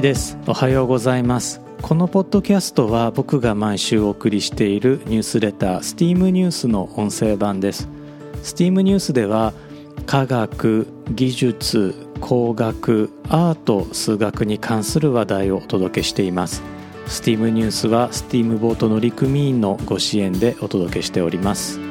です。おはようございます。このポッドキャストは僕が毎週お送りしているニュースレター STEAM ニュースの音声版です。STEAM ニュースでは科学技術工学アート数学に関する話題をお届けしています。STEAM ニュースは STEAM ボート乗組員のご支援でお届けしております。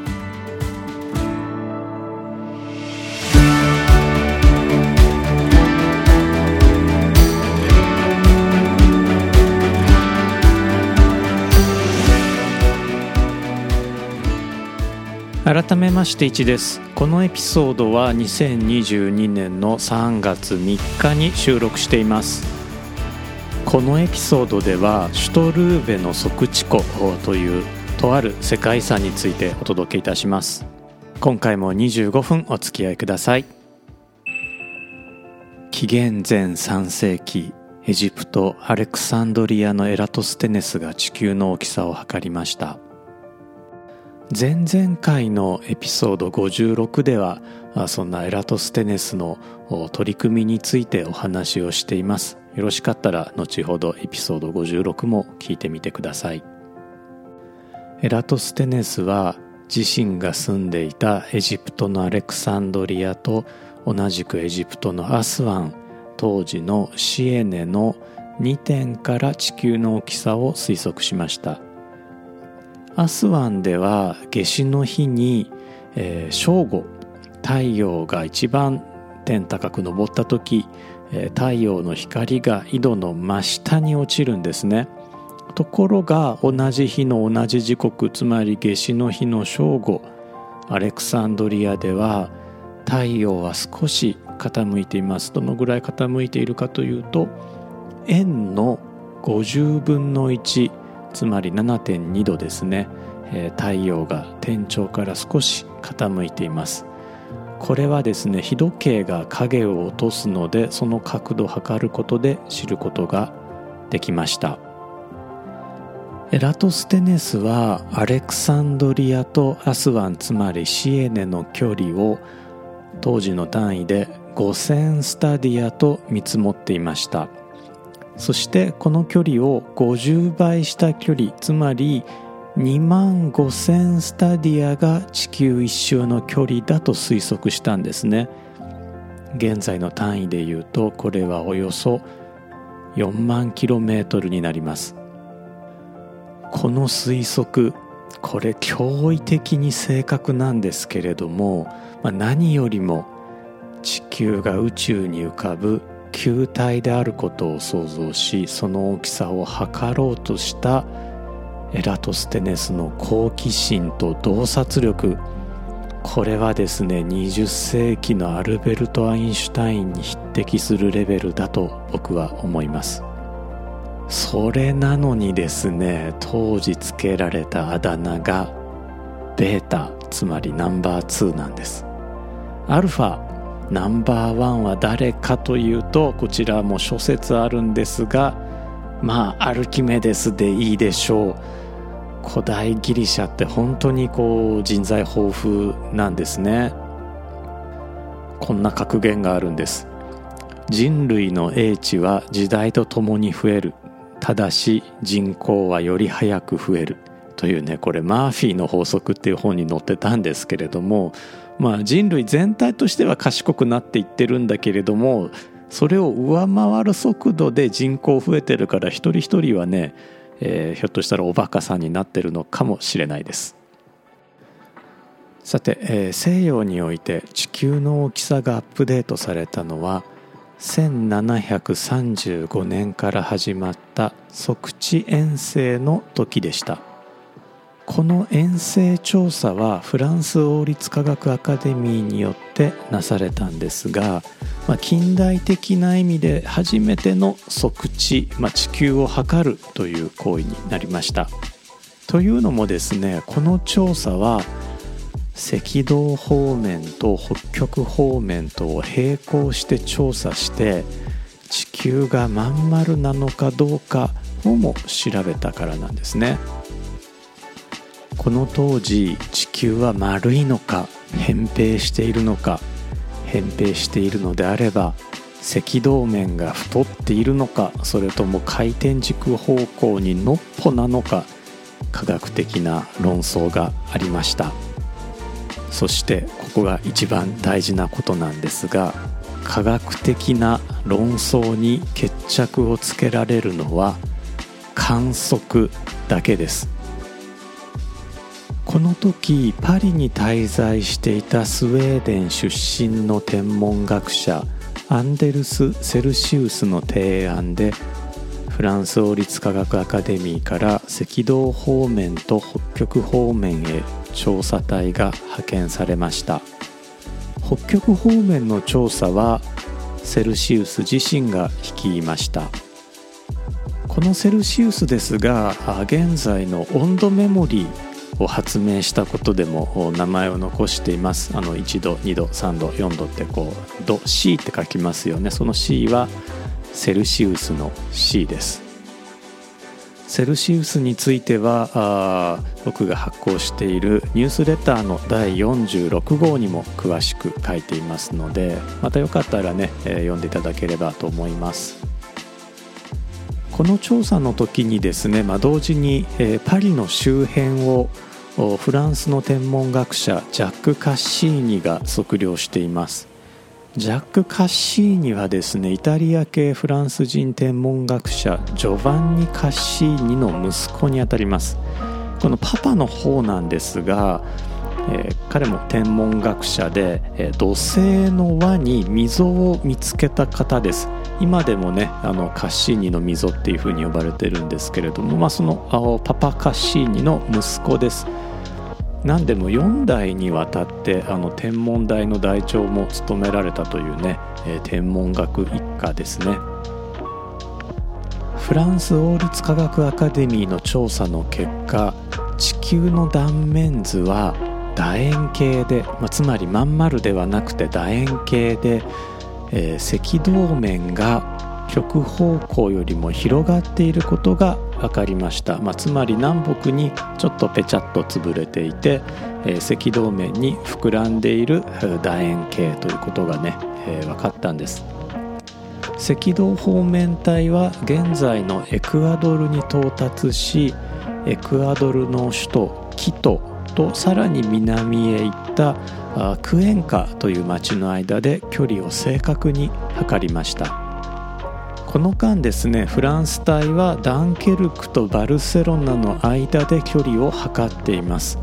改めまして1です。このエピソードは2022年の3月3日に収録しています。このエピソードではシュトルーベの即地湖というとある世界遺産についてお届けいたします。今回も25分お付き合いください。紀元前3世紀エジプトアレクサンドリアのエラトステネスが地球の大きさを測りました。前々回のエピソード56ではそんなエラトステネスの取り組みについてお話をしています。よろしかったら後ほどエピソード56も聞いてみてください。エラトステネスは自身が住んでいたエジプトのアレクサンドリアと同じくエジプトのアスワン当時のシエネの2点から地球の大きさを推測しました。アスワンでは夏至の日に、えー、正午太陽が一番天高く昇った時、えー、太陽の光が井戸の真下に落ちるんですね。ところが同じ日の同じ時刻つまり夏至の日の正午アレクサンドリアでは太陽は少し傾いています。どのぐらい傾いているかというと円の50分の1つまり7.2度ですね、えー、太陽が天頂から少し傾いています。これはですね日時計が影を落とすのでその角度を測ることで知ることができました。エラトステネスはアレクサンドリアとアスワンつまりシエネの距離を当時の単位で5000スタディアと見積もっていましたそしてこの距離を50倍した距離つまり2万5000スタディアが地球一周の距離だと推測したんですね。現在の単位で言うとこれはおよそ4万キロメートルになります。この推測これ驚異的に正確なんですけれども、まあ、何よりも地球が宇宙に浮かぶ球体であることを想像しその大きさを測ろうとしたエラトステネスの好奇心と洞察力。これはですね20世紀のアルベルト・アインシュタインに匹敵するレベルだと僕は思います。それなのにですね当時つけられたあだ名がベータつまりナンバー2なんです。アルファナンバーワンは誰かというとこちらも諸説あるんですがまあアルキメデスでいいでしょう。古代ギリシャって本当にこう人材豊富なんですね。こんな格言があるんです。人類の英知は時代とともに増える。ただし人口はより早く増える。というねこれマーフィーの法則っていう本に載ってたんですけれどもまあ、人類全体としては賢くなっていってるんだけれどもそれを上回る速度で人口増えてるから一人一人はね、えー、ひょっとしたらおバカさんになってるのかもしれないです。さて、えー、西洋において地球の大きさがアップデートされたのは1735年から始まった測地遠征の時でした。この遠征調査はフランス王立科学アカデミーによってなされたんですが、まあ、近代的な意味で初めての測地、まあ、地球を測るという行為になりました。というのもですねこの調査は赤道方面と北極方面とを並行して調査して地球がまん丸なのかどうかをも調べたからなんですね。この当時地球は丸いのか扁平しているのか扁平しているのであれば赤道面が太っているのかそれとも回転軸方向にのっぽなのか科学的な論争がありました。そしてここが一番大事なことなんですが科学的な論争に決着をつけられるのは観測だけです。この時パリに滞在していたスウェーデン出身の天文学者アンデルス・セルシウスの提案でフランス王立科学アカデミーから赤道方面と北極方面へ調査隊が派遣されました。北極方面の調査はセルシウス自身が率いました。このセルシウスですが現在の温度メモリーを発明したことでも名前を残しています。あの1度2度3度4度ってこう「度 C」って書きますよね。その C はセルシウスの C です。セルシウスについてはあ僕が発行しているニュースレターの第46号にも詳しく書いていますのでまたよかったらね、えー、読んでいただければと思います。この調査の時にですね、まあ、同時に、えー、パリの周辺をフランスの天文学者ジャック・カッシーニが測量しています。ジャック・カッシーニはですねイタリア系フランス人天文学者ジョバンニ・カッシーニの息子にあたります。このパパの方なんですが、えー、彼も天文学者で、えー、土星の輪に溝を見つけた方です。今でもねあのカッシーニの溝っていうふうに呼ばれてるんですけれども、まあ、そのパパカッシーニの息子です。何でも4代にわたってあの天文台の台長も務められたというね、えー、天文学一家ですね。フランス王立科学アカデミーの調査の結果地球の断面図は楕円形で、まあ、つまりまん丸ではなくて楕円形で、えー、赤道面が極方向よりも広がっていることが分かりました、まあ、つまり南北にちょっとぺちゃっと潰れていて、えー、赤道面に膨らんでいる楕円形ということがね、えー、分かったんです。赤道方面帯は現在のエクアドルに到達しエクアドルの首都キトとさらに南へ行ったクエンカという町の間で距離を正確に測りました。この間ですねフランス隊はダンケルクとバルセロナの間で距離を測っています。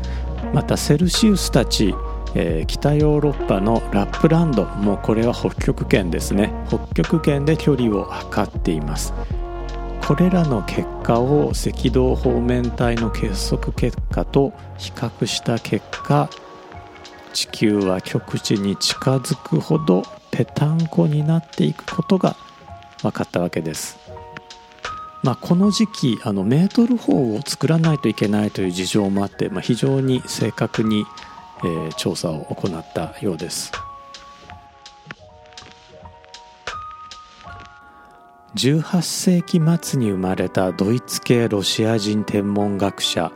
またセルシウスたち、えー、北ヨーロッパのラップランドもうこれは北極圏ですね。北極圏で距離を測っています。これらの結果を赤道方面帯の結束結果と比較した結果地球は極地に近づくほどぺたんこになっていくことが分かったわけです。まあ、この時期あのメートル砲を作らないといけないという事情もあって、まあ、非常に正確に、えー、調査を行ったようです。18世紀末に生まれたドイツ系ロシア人天文学者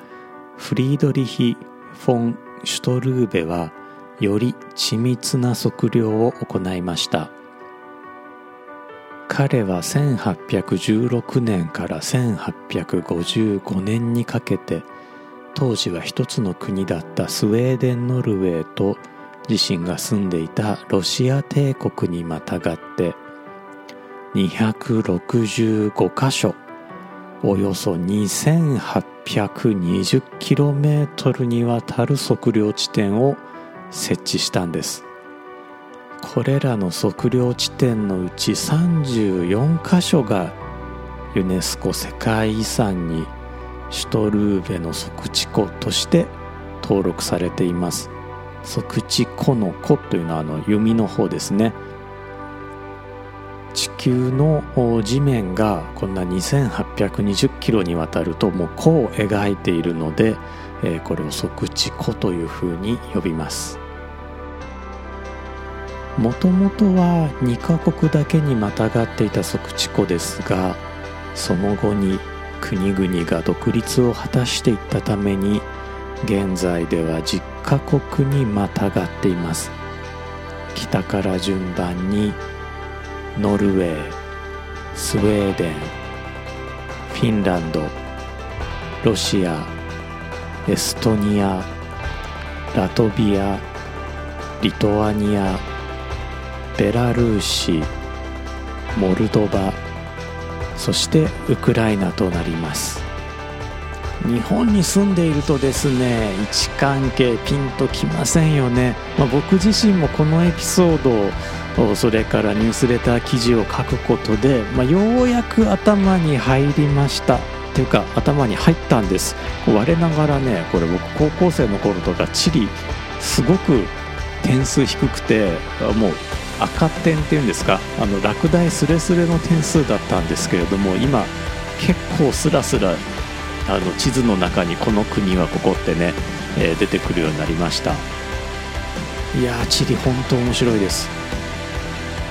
フリードリヒ・フォン・シュトルーベはより緻密な測量を行いました。彼は1816年から1855年にかけて当時は一つの国だったスウェーデン・ノルウェーと自身が住んでいたロシア帝国にまたがって265カ所。およそ 2820km にわたる測量地点を設置したんです。これらの測量地点のうち34カ所がユネスコ世界遺産にシュトルーベの測地湖として登録されています。測地湖の湖というのはあの弓の方ですね。地球の地面がこんな2820キロにわたるともう弧を描いているのでこれを測地湖というふうに呼びます。もともとは2カ国だけにまたがっていた即地湖ですがその後に国々が独立を果たしていったために現在では10カ国にまたがっています。北から順番にノルウェースウェーデンフィンランドロシアエストニアラトビアリトアニアベラルーシモルドバそしてウクライナとなります。日本に住んでいるとですね位置関係ピンときませんよね、まあ、僕自身もこのエピソードそれからニュースレター記事を書くことで、まあ、ようやく頭に入りました。っていうか頭に入ったんです。我ながらねこれ僕高校生の頃とか地理すごく点数低くてもう赤点っていうんですかあの落第すれすれの点数だったんですけれども今結構スラスラあの地図の中にこの国はここってね、えー、出てくるようになりました。いやー地理本当面白いです。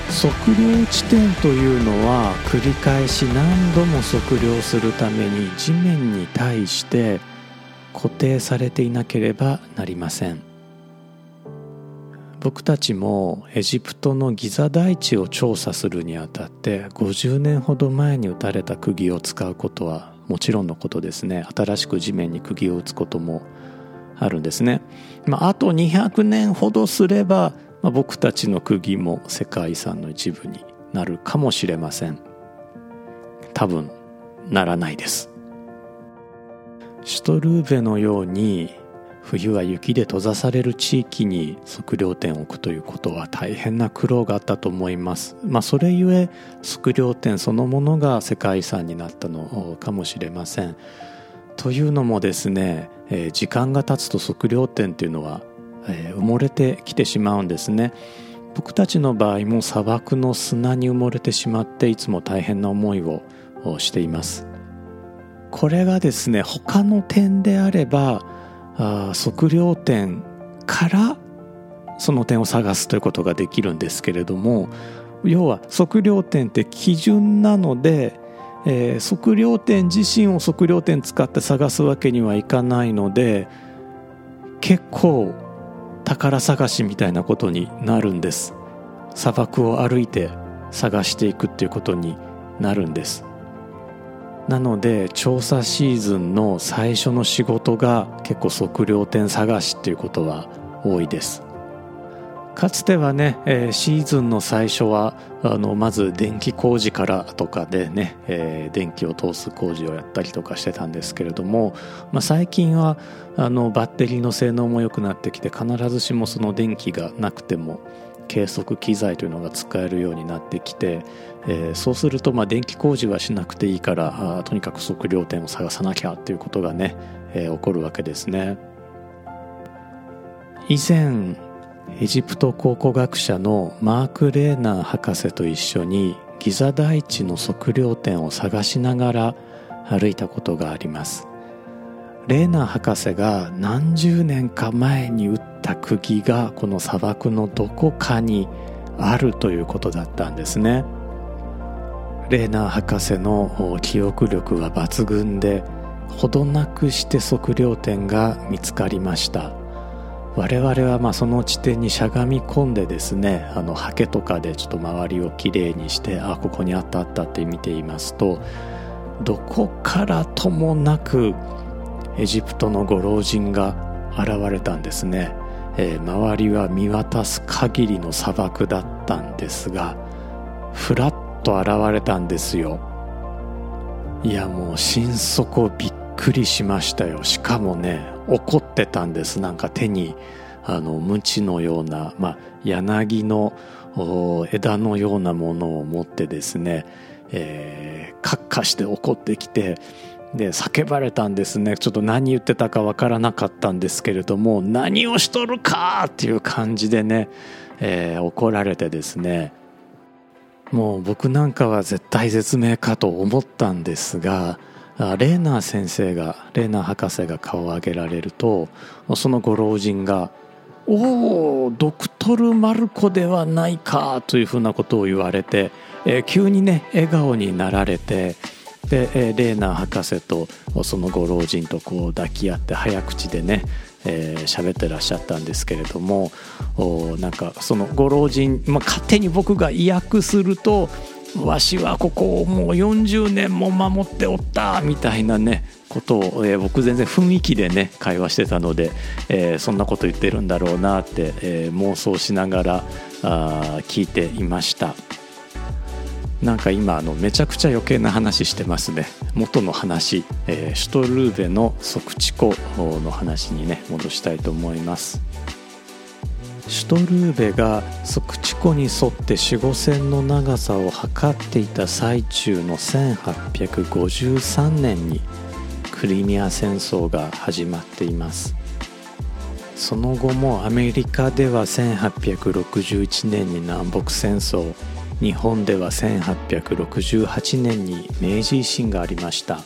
測量地点というのは繰り返し何度も測量するために地面に対して固定されていなければなりません。僕たちもエジプトのギザ大地を調査するにあたって50年ほど前に打たれた釘を使うことはもちろんのことですね。新しく地面に釘を打つこともあるんですね、まあ、あと200年ほどすれば、まあ、僕たちの釘も世界遺産の一部になるかもしれません多分ならないですシュトルーベのように冬は雪で閉ざされる地域に測量点を置くということは大変な苦労があったと思います。まあ、それゆえ測量点そのものが世界遺産になったのかもしれません。というのもですね、えー、時間が経つと測量点っていうのは、え、埋もれてきてしまうんですね。僕たちの場合も砂漠の砂に埋もれてしまっていつも大変な思いをしています。これがですね他の点であればあ測量点からその点を探すということができるんですけれども要は測量点って基準なので、えー、測量点自身を測量点使って探すわけにはいかないので結構宝探しみたいなことになるんです。砂漠を歩いて探していくっていうことになるんです。なので調査シーズンの最初の仕事が結構測量点探しっていうことは多いです。かつてはね、えー、シーズンの最初はあのまず電気工事からとかでね、えー、電気を通す工事をやったりとかしてたんですけれども、まあ、最近はあのバッテリーの性能も良くなってきて必ずしもその電気がなくても計測機材というのが使えるようになってきて、えー、そうするとまあ電気工事はしなくていいからとにかく測量点を探さなきゃっていうことがね、えー、起こるわけですね。以前エジプト考古学者のマーク・レーナー博士と一緒にギザ大地の測量点を探しながら歩いたことがあります。レーナー博士が何十年か前に打った釘がこの砂漠のどこかにあるということだったんですね。レーナー博士の記憶力は抜群でほどなくして測量点が見つかりました。我々はまあその地点にしゃがみ込んでですねあのハケとかでちょっと周りをきれいにしてあここにあったあったって見ていますとどこからともなくエジプトのご老人が現れたんですね、えー、周りは見渡す限りの砂漠だったんですがふらっと現れたんですよ。いやもう心底びっくりしましたよ。しかもね怒ってたんです。なんか手にあの鞭のような、まあ、柳の枝のようなものを持ってですね、えー、カッカして怒ってきてで叫ばれたんですね。ちょっと何言ってたかわからなかったんですけれども何をしとるかっていう感じでね、えー、怒られてですね。もう僕なんかは絶対絶命かと思ったんですがレーナー先生がレーナー博士が顔を上げられるとそのご老人が「おおドクトル・マルコではないか」というふうなことを言われて、えー、急にね笑顔になられてで、えー、レーナー博士とそのご老人とこう抱き合って早口でね、えー、喋ってらっしゃったんですけれどもおなんかそのご老人、まあ、勝手に僕が意訳するとわしはここをもう40年も守っておった。みたいなねことを、えー、僕全然雰囲気でね会話してたので、えー、そんなこと言ってるんだろうなって、えー、妄想しながらあ聞いていました。なんか今あのめちゃくちゃ余計な話してますね。元の話、えシュトルーベの即地湖の話にね戻したいと思います。シュトルーベが即地湖に沿って四五線の長さを測っていた最中の1853年にクリミア戦争が始まっています。その後もアメリカでは1861年に南北戦争日本では1868年に明治維新がありました。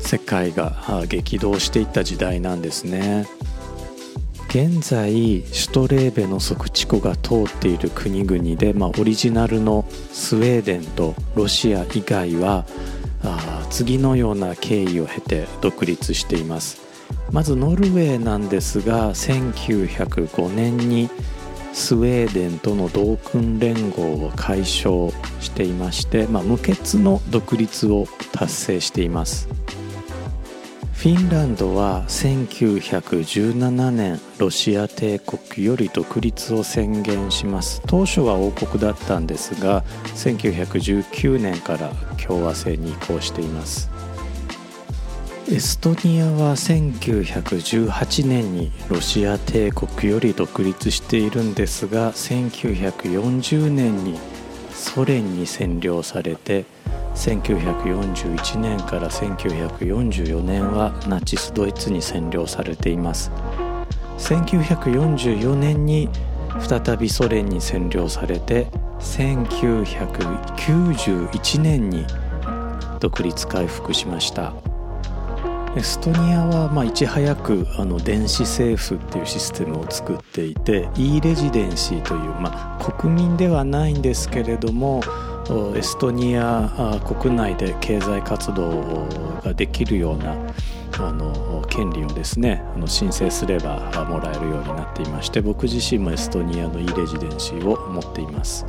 世界が激動していった時代なんですね。現在シュトレーベの即地湖が通っている国々で、まあ、オリジナルのスウェーデンとロシア以外はあ次のような経緯を経て独立しています。まずノルウェーなんですが1905年にスウェーデンとの同訓連合を解消していまして、まあ、無血の独立を達成しています。フィンランドは1917年ロシア帝国より独立を宣言します。当初は王国だったんですが1919年から共和制に移行しています。エストニアは1918年にロシア帝国より独立しているんですが1940年にソ連に占領されて1941年から1944年はナチスドイツに占領されています。1944年に再びソ連に占領されて1991年に独立回復しました。エストニアはまいち早くあの電子政府っていうシステムを作っていて e レジデンシーという、まあ、国民ではないんですけれどもエストニア国内で経済活動ができるようなあの権利をですねあの申請すればもらえるようになっていまして僕自身もエストニアの e レジデンシーを持っています。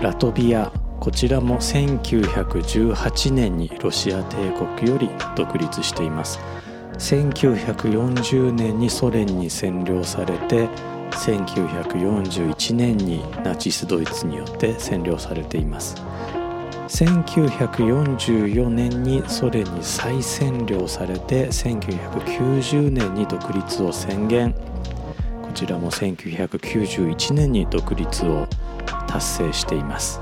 ラトビアこちらも1918年にロシア帝国より独立しています。1940年にソ連に占領されて1941年にナチスドイツによって占領されています。1944年にソ連に再占領されて1990年に独立を宣言。こちらも1991年に独立を達成しています。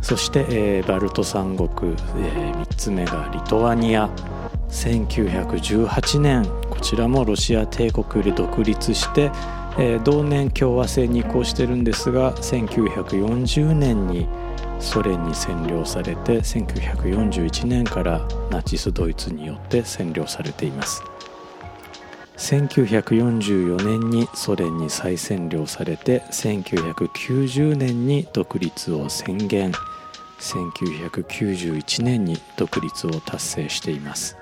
そして、えー、バルト三国、えー、3つ目がリトアニア。1918年こちらもロシア帝国より独立して、えー、同年共和制に移行してるんですが1940年にソ連に占領されて1941年からナチスドイツによって占領されています。1944年にソ連に再占領されて1990年に独立を宣言1991年に独立を達成しています。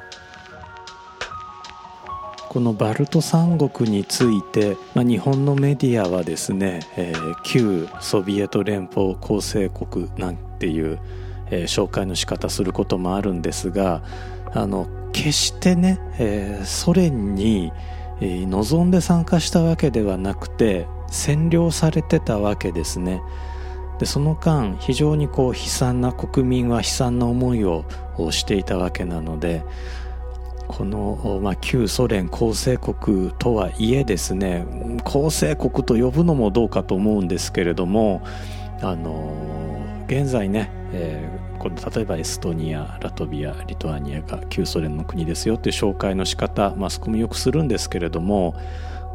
このバルト三国について、まあ、日本のメディアはですね、えー、旧ソビエト連邦構成国なんていう、えー、紹介の仕方することもあるんですがあの決してね、えー、ソ連に、えー、望んで参加したわけではなくて占領されてたわけですね。でその間非常にこう悲惨な国民は悲惨な思いをしていたわけなのでこの、まあ、旧ソ連構成国とはいえですね構成国と呼ぶのもどうかと思うんですけれどもあの現在ね、えー、この例えばエストニアラトビアリトアニアが旧ソ連の国ですよっていう紹介の仕方マスコミよくするんですけれども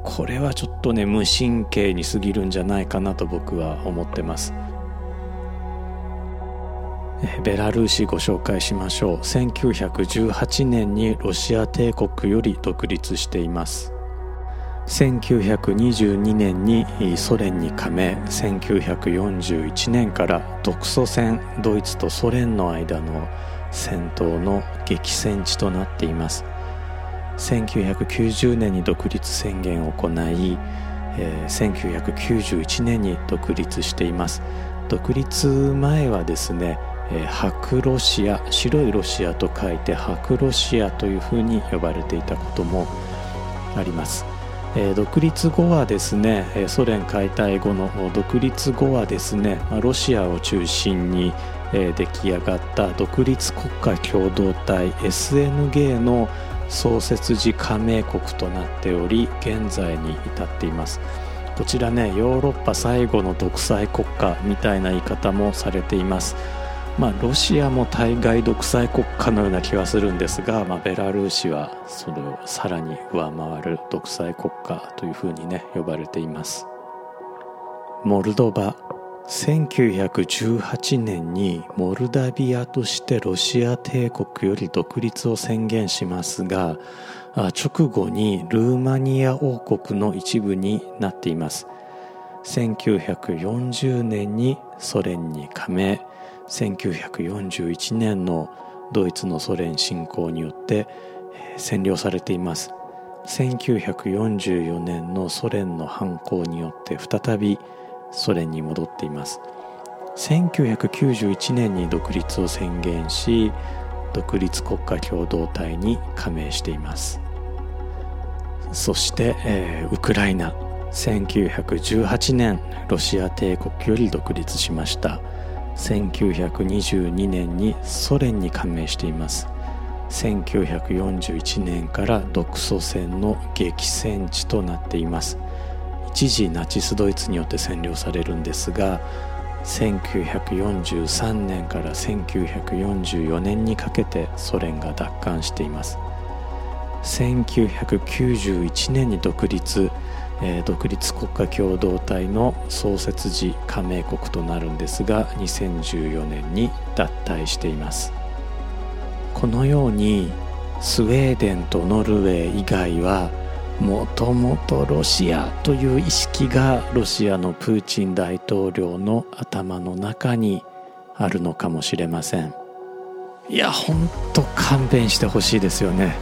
これはちょっとね無神経に過ぎるんじゃないかなと僕は思ってます。ベラルーシご紹介しましょう。1918年にロシア帝国より独立しています。1922年にソ連に加盟。1941年から独ソ戦ドイツとソ連の間の戦闘の激戦地となっています。1990年に独立宣言を行い、えー、1991年に独立しています。独立前はですね、えー、白ロシア白いロシアと書いて白ロシアというふうに呼ばれていたこともあります、えー、独立後はですねソ連解体後の独立後はですねロシアを中心に出来上がった独立国家共同体 SNG の創設時加盟国となっており現在に至っています。こちらねヨーロッパ最後の独裁国家みたいな言い方もされています。まあロシアも対外独裁国家のような気はするんですが、まあ、ベラルーシはそれをさらに上回る独裁国家というふうにね呼ばれています。モルドバ1918年にモルダビアとしてロシア帝国より独立を宣言しますが直後にルーマニア王国の一部になっています。1940年にソ連に加盟。1941年のドイツのソ連侵攻によって占領されています。1944年のソ連の反抗によって再びソ連に戻っています。1991年に独立を宣言し独立国家共同体に加盟しています。そして、えー、ウクライナ。1918年ロシア帝国より独立しました。1922年にソ連に加盟しています。1941年から独ソ戦の激戦地となっています。一時ナチスドイツによって占領されるんですが1943年から1944年にかけてソ連が奪還しています。1991年に独立、えー、独立国家共同体の創設時加盟国となるんですが2014年に脱退しています。このようにスウェーデンとノルウェー以外はもともとロシアという意識がロシアのプーチン大統領の頭の中にあるのかもしれません。いやほんと勘弁してほしいですよね。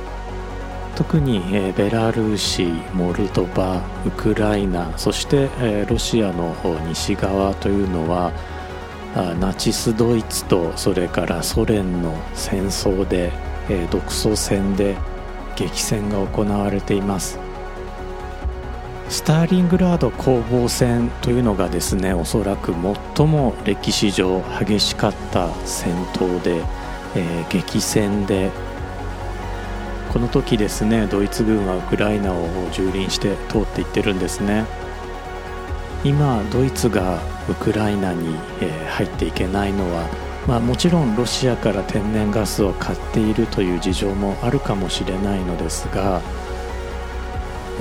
特に、えベラルーシモルドバウクライナそして、えロシアの西側というのはナチスドイツとそれからソ連の戦争で、え独ソ戦で激戦が行われています。スターリングラード攻防戦というのがですねおそらく最も歴史上激しかった戦闘で、え、激戦でこの時ですねドイツ軍はウクライナを蹂躙して通っていってるんですね。今ドイツがウクライナに、えー、入っていけないのはまあ、もちろんロシアから天然ガスを買っているという事情もあるかもしれないのですが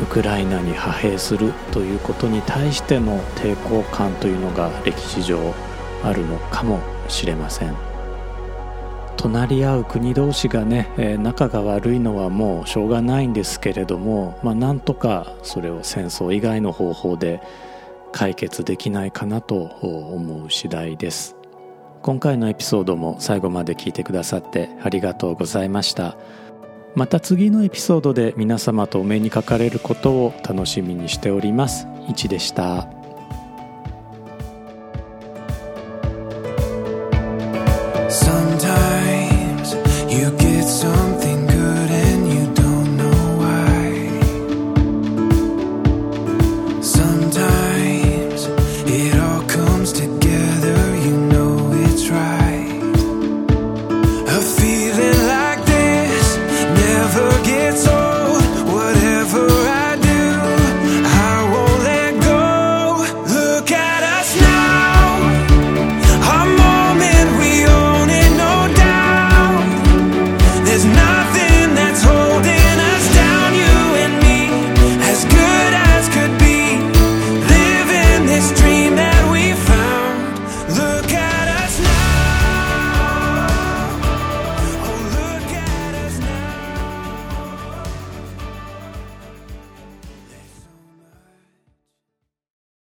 ウクライナに派兵するということに対しての抵抗感というのが歴史上あるのかもしれません。隣り合う国同士がね、えー、仲が悪いのはもうしょうがないんですけれども、まあ、なんとかそれを戦争以外の方法で解決できないかなと思う次第です今回のエピソードも最後まで聞いてくださってありがとうございましたまた次のエピソードで皆様とお目にかかれることを楽しみにしております。いちでした。